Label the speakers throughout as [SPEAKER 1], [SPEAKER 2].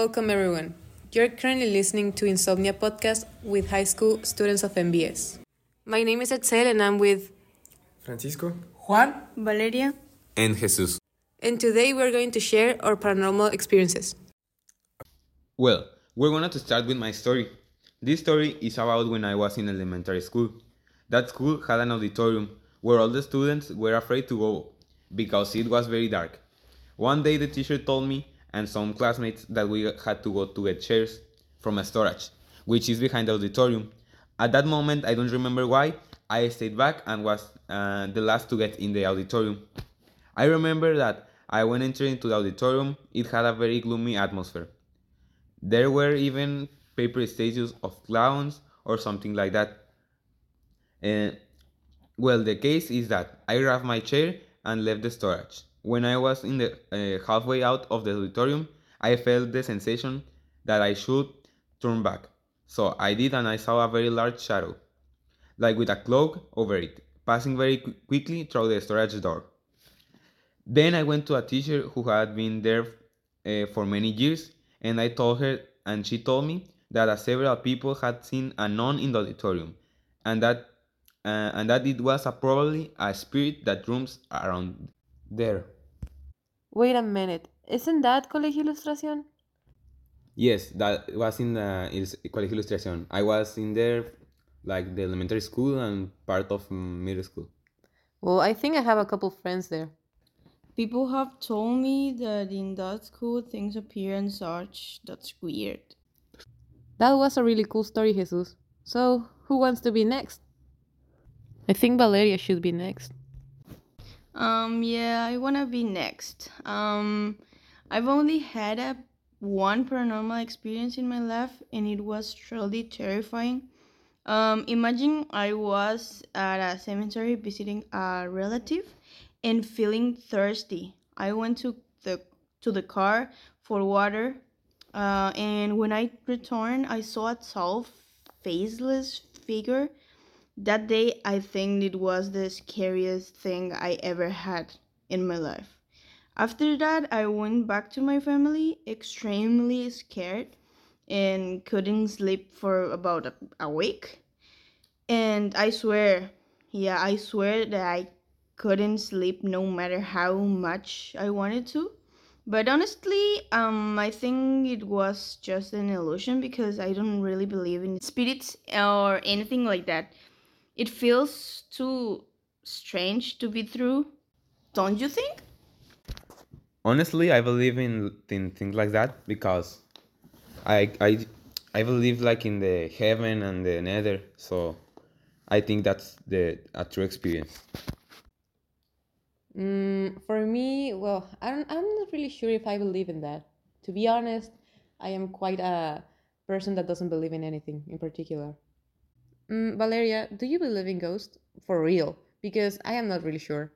[SPEAKER 1] Welcome, everyone. You're currently listening to Insomnia Podcast with high school students of MBS. My name is Itzel, and I'm with
[SPEAKER 2] Francisco.
[SPEAKER 3] Juan.
[SPEAKER 4] Valeria.
[SPEAKER 5] and Jesus.
[SPEAKER 1] And today we're going to share our paranormal experiences.
[SPEAKER 5] Well, we're going to start with my story. This story is about when I was in elementary school. That school had an auditorium where all the students were afraid to go because it was very dark. One day the teacher told me and some classmates that we had to go to get chairs from a storage, which is behind the auditorium. At that moment, I don't remember why, I stayed back and was uh, the last to get in the auditorium. I remember that I went entering into the auditorium, it had a very gloomy atmosphere. There were even paper statues of clowns or something like that. Uh, well, the case is that I grabbed my chair and left the storage. When I was in the uh, halfway out of the auditorium, I felt the sensation that I should turn back. So I did, and I saw a very large shadow, like with a cloak over it, passing very qu- quickly through the storage door. Then I went to a teacher who had been there uh, for many years, and I told her, and she told me that uh, several people had seen a nun in the auditorium, and that uh, and that it was uh, probably a spirit that roams around there.
[SPEAKER 1] Wait a minute, isn't that Colegio Ilustración?
[SPEAKER 5] Yes, that was in the is- Colegio Ilustración. I was in there, like the elementary school and part of middle school.
[SPEAKER 1] Well, I think I have a couple friends there.
[SPEAKER 4] People have told me that in that school things appear and such. That's weird.
[SPEAKER 1] That was a really cool story, Jesus. So, who wants to be next? I think Valeria should be next.
[SPEAKER 4] Um, yeah, I wanna be next. Um, I've only had a one paranormal experience in my life, and it was truly terrifying. Um, imagine I was at a cemetery visiting a relative and feeling thirsty. I went to the to the car for water, uh, and when I returned, I saw a tall, faceless figure that day i think it was the scariest thing i ever had in my life. After that i went back to my family extremely scared and couldn't sleep for about a, a week. And i swear yeah i swear that i couldn't sleep no matter how much i wanted to. But honestly um i think it was just an illusion because i don't really believe in spirits or anything like that it feels too strange to be true, don't you think?
[SPEAKER 5] Honestly, I believe in in things like that because I I I believe like in the heaven and the nether. So I think that's the a true experience.
[SPEAKER 1] Mm, for me, well, I don't, I'm not really sure if I believe in that. To be honest, I am quite a person that doesn't believe in anything in particular. Mm, Valeria, do you believe in ghosts? For real? Because I am not really sure.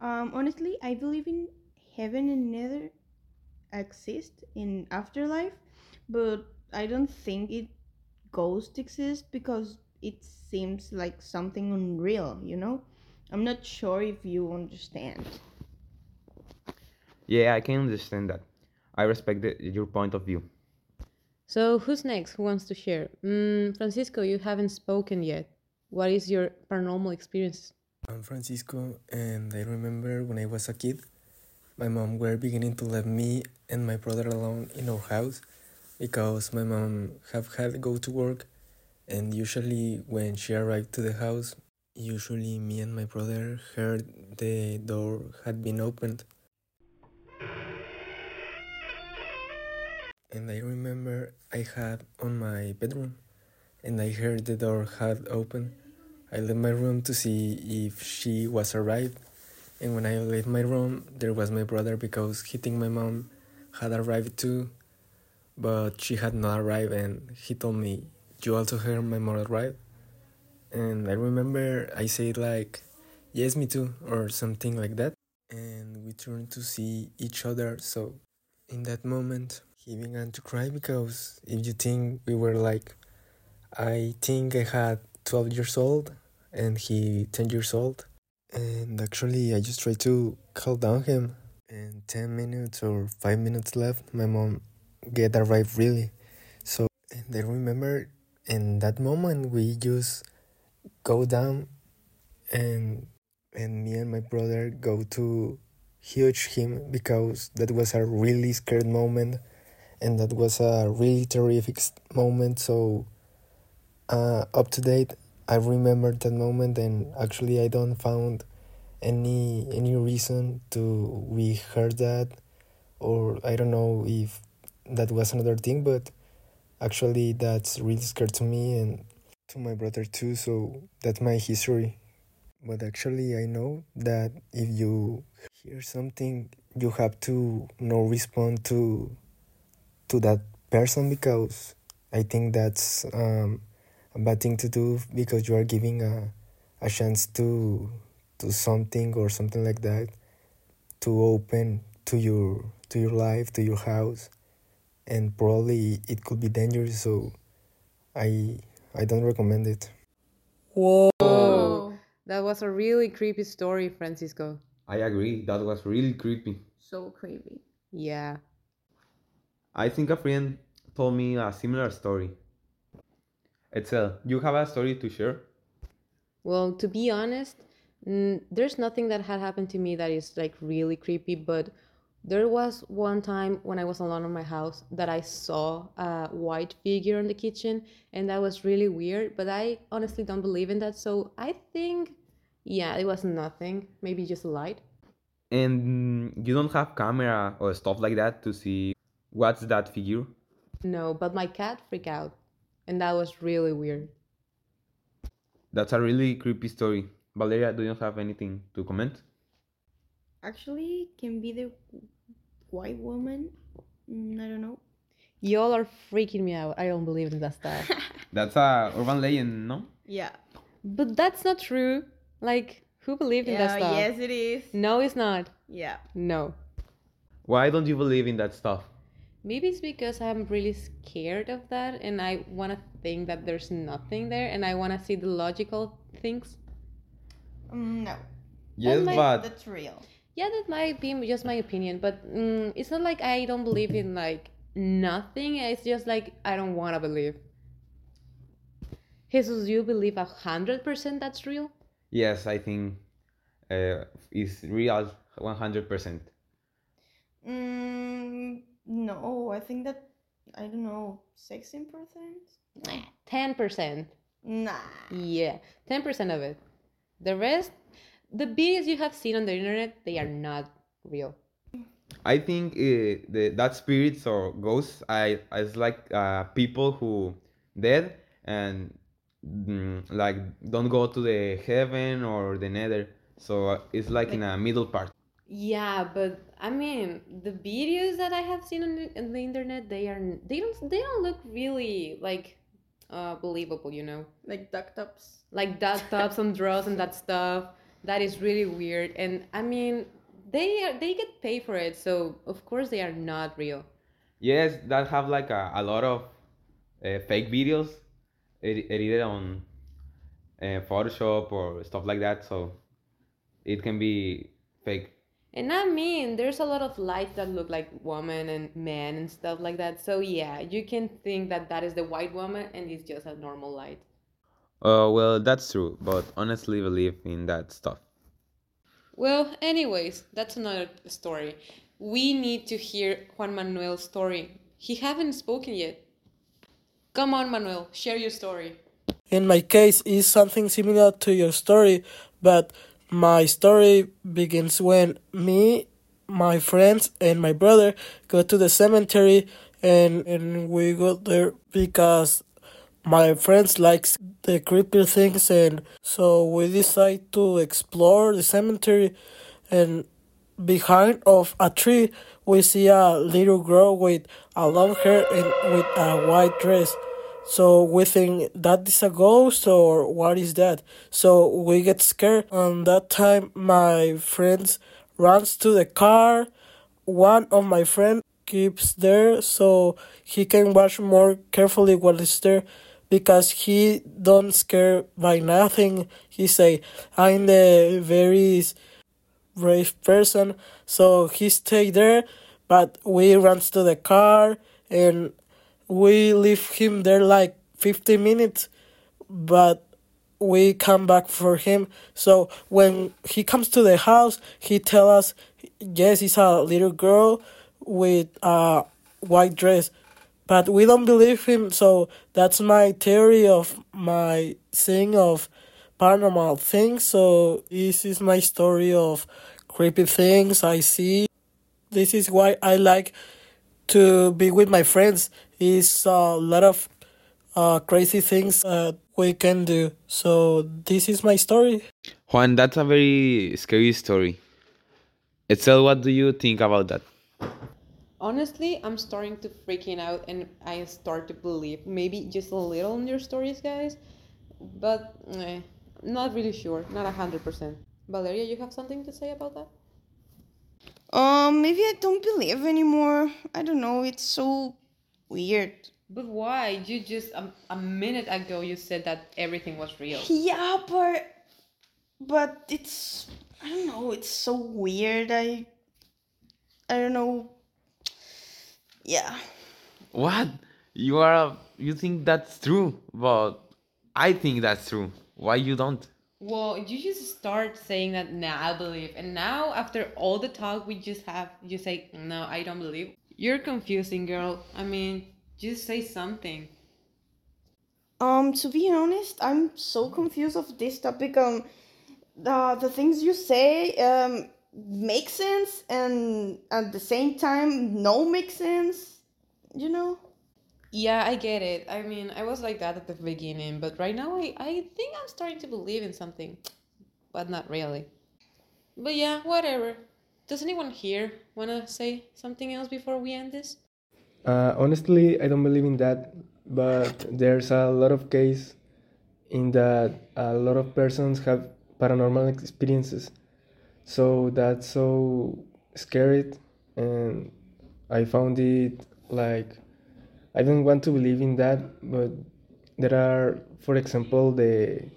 [SPEAKER 4] Um, honestly, I believe in heaven and nether exist in afterlife, but I don't think it ghosts exist because it seems like something unreal, you know? I'm not sure if you understand.
[SPEAKER 5] Yeah, I can understand that. I respect the, your point of view.
[SPEAKER 1] So, who's next? Who wants to share? Mm, Francisco, you haven't spoken yet. What is your paranormal experience?
[SPEAKER 2] I'm Francisco, and I remember when I was a kid, my mom were beginning to let me and my brother alone in our house because my mom have had to go to work, and usually when she arrived to the house, usually me and my brother heard the door had been opened. And I remember I had on my bedroom, and I heard the door had opened. I left my room to see if she was arrived, and when I left my room, there was my brother because he think my mom had arrived too, but she had not arrived, and he told me, "You also heard my mom arrive?" And I remember I said like, "Yes, me too," or something like that, and we turned to see each other. So, in that moment, he began to cry because if you think we were like, I think I had 12 years old and he 10 years old. And actually, I just tried to calm down him. And 10 minutes or 5 minutes left, my mom get arrived really. So and I remember in that moment we just go down and and me and my brother go to huge him because that was a really scared moment and that was a really terrific moment. So uh, up to date i remember that moment and actually i don't found any any reason to we heard that or i don't know if that was another thing but actually that's really scared to me and to my brother too so that's my history. But actually i know that if you hear something you have to no respond to to that person because i think that's um, a bad thing to do because you are giving a, a chance to to something or something like that to open to your to your life to your house and probably it could be dangerous so i i don't recommend it
[SPEAKER 1] Whoa. That was a really creepy story, Francisco.
[SPEAKER 5] I agree. That was really creepy.
[SPEAKER 4] So creepy.
[SPEAKER 1] Yeah.
[SPEAKER 5] I think a friend told me a similar story. Itzel, you have a story to share?
[SPEAKER 1] Well, to be honest, mm, there's nothing that had happened to me that is like really creepy, but there was one time when I was alone in my house that I saw a white figure in the kitchen, and that was really weird. But I honestly don't believe in that, so I think, yeah, it was nothing. Maybe just a light.
[SPEAKER 5] And you don't have camera or stuff like that to see what's that figure?
[SPEAKER 1] No, but my cat freaked out, and that was really weird.
[SPEAKER 5] That's a really creepy story. Valeria, do you have anything to comment?
[SPEAKER 4] Actually, can be the white woman. Mm, I don't know.
[SPEAKER 1] Y'all are freaking me out. I don't believe in that stuff.
[SPEAKER 5] That's a urban legend, no?
[SPEAKER 4] Yeah.
[SPEAKER 1] but that's not true. Like, who believed in that
[SPEAKER 4] Yeah,
[SPEAKER 1] stuff?
[SPEAKER 4] yes, it is.
[SPEAKER 1] No, it's not.
[SPEAKER 4] Yeah.
[SPEAKER 1] No.
[SPEAKER 5] Why don't you believe in that stuff?
[SPEAKER 1] Maybe it's because I'm really scared of that and I want to think that there's nothing there and I want to see the logical things.
[SPEAKER 4] Mm, no.
[SPEAKER 5] Yes,
[SPEAKER 1] might-
[SPEAKER 5] but
[SPEAKER 4] That's real.
[SPEAKER 1] Yeah, that might be just my opinion, but mm, it's not like I don't believe in like nothing. It's just like I don't want to believe. Jesus, you believe a hundred percent that's real?
[SPEAKER 5] yes, I think uh, it's real 100%.
[SPEAKER 4] Mm, no, I think that I don't know, sixteen percent.
[SPEAKER 1] Ten percent.
[SPEAKER 4] Nah.
[SPEAKER 1] Yeah, ten percent of it. The rest, the videos you have seen on the internet, they are not real.
[SPEAKER 5] I think uh, the, that spirits or ghosts, I is like uh, people who dead and mm, like don't go to the heaven or the nether. So uh, it's like in a middle part.
[SPEAKER 1] Yeah, but I mean, the videos that I have seen on the, on the internet, they are they don't they don't look really like uh believable, you know.
[SPEAKER 4] Like duck tops.
[SPEAKER 1] Like that tops and draws and that stuff. That is really weird. And I mean, they are they get paid for it, so of course they are not real.
[SPEAKER 5] Yes, that have like a, a lot of uh, fake videos ed- edited on uh, Photoshop or stuff like that. So it can be fake.
[SPEAKER 1] And I mean, there's a lot of lights that look like woman and men and stuff like that. So yeah, you can think that that is the white woman and it's just a normal light.
[SPEAKER 5] Uh, well, that's true, but honestly believe in that stuff.
[SPEAKER 1] Well, anyways, that's another story. We need to hear Juan Manuel's story. He haven't spoken yet. Come on, Manuel, share your story.
[SPEAKER 3] In my case, is something similar to your story, but my story begins when me, my friends, and my brother go to the cemetery, and and we go there because my friends likes the creepy things, and so we decide to explore the cemetery, and behind of a tree we see a little girl with a long hair and with a white dress. So we think that is a ghost or what is that? So we get scared. And that time my friends runs to the car. One of my friend keeps there so he can watch more carefully what is there because he don't scare by nothing. He say I'm the very brave person so he stay there but we runs to the car and we leave him there like 50 minutes, but we come back for him. So when he comes to the house, he tell us, yes, it's a little girl with a white dress, but we don't believe him. So that's my theory of my thing of paranormal things. So this is my story of creepy things I see. This is why I like to be with my friends. It's a lot of uh, crazy things that we can do. So this is my story.
[SPEAKER 5] Juan, that's a very scary story. Itzel, what do you think about that?
[SPEAKER 1] Honestly, I'm starting to freaking out and I start to believe maybe just a little in your stories, guys. But eh, not really sure, not a hundred percent. Valeria, you have something to say about that?
[SPEAKER 4] Um, maybe I don't believe anymore. I don't know. It's so weird.
[SPEAKER 1] But why? You just a, a minute ago you said that everything was real.
[SPEAKER 4] Yeah, but but it's I don't know. It's so weird. I I don't know. Yeah.
[SPEAKER 5] What? You are you think that's true, but I think that's true. Why you don't?
[SPEAKER 1] Well, you just start saying that now I believe, and now after all the talk we just have, you say no, I don't believe. You're confusing, girl. I mean, just say something.
[SPEAKER 4] Um, to be honest, I'm so confused of this topic. Um, the the things you say um make sense and at the same time no make sense. You know.
[SPEAKER 1] Yeah, I get it. I mean, I was like that at the beginning, but right now I, I think I'm starting to believe in something, but not really. But yeah, whatever. Does anyone here want to say something else before we end this?
[SPEAKER 2] Uh, honestly, I don't believe in that, but there's a lot of case in that a lot of persons have paranormal experiences. So that's so scary, and I found it like I don't want to believe in that, but there are, for example, the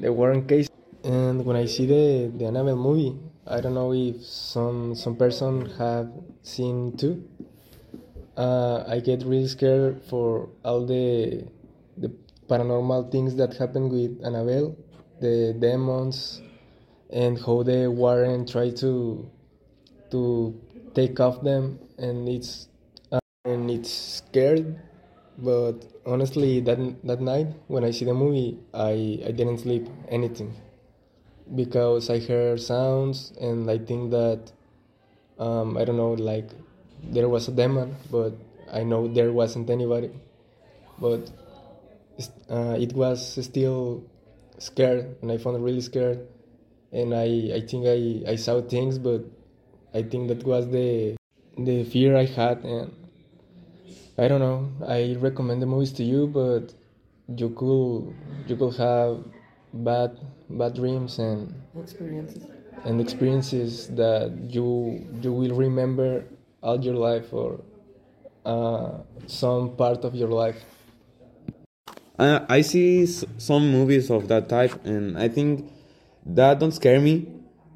[SPEAKER 2] the Warren case, and when I see the the Annabelle movie, I don't know if some some person have seen too. Uh, I get really scared for all the the paranormal things that happen with Annabelle, the demons, and how the Warren try to to take off them, and it's uh, and it's scared. But honestly, that that night when I see the movie, I I didn't sleep anything because I heard sounds and I think that um, I don't know like there was a demon, but I know there wasn't anybody. But uh, it was still scared, and I found it really scared. And I, I think I, I saw things, but I think that was the the fear I had, and I don't know. I recommend the movies to you, but you could you could have bad bad dreams and
[SPEAKER 1] Experiences.
[SPEAKER 2] and experiences that you you will remember all your life or uh, some part of your life.
[SPEAKER 5] Uh, I see s- some movies of that type, and I think that don't scare me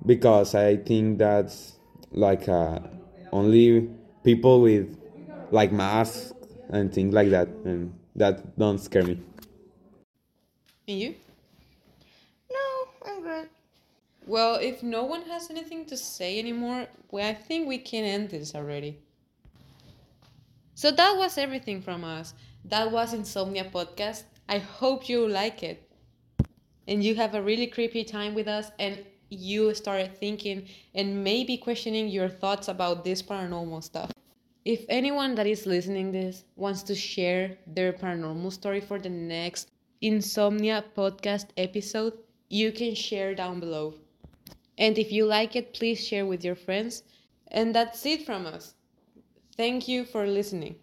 [SPEAKER 5] because I think that's like uh, only people with like masks and things like that, and that don't scare me.
[SPEAKER 1] And you?
[SPEAKER 4] No, I'm good.
[SPEAKER 1] Well, if no one has anything to say anymore, well, I think we can end this already. So that was everything from us. That was Insomnia Podcast. I hope you like it. And you have a really creepy time with us and you started thinking and maybe questioning your thoughts about this paranormal stuff. If anyone that is listening this wants to share their paranormal story for the next Insomnia podcast episode, you can share down below. And if you like it, please share with your friends. And that's it from us. Thank you for listening.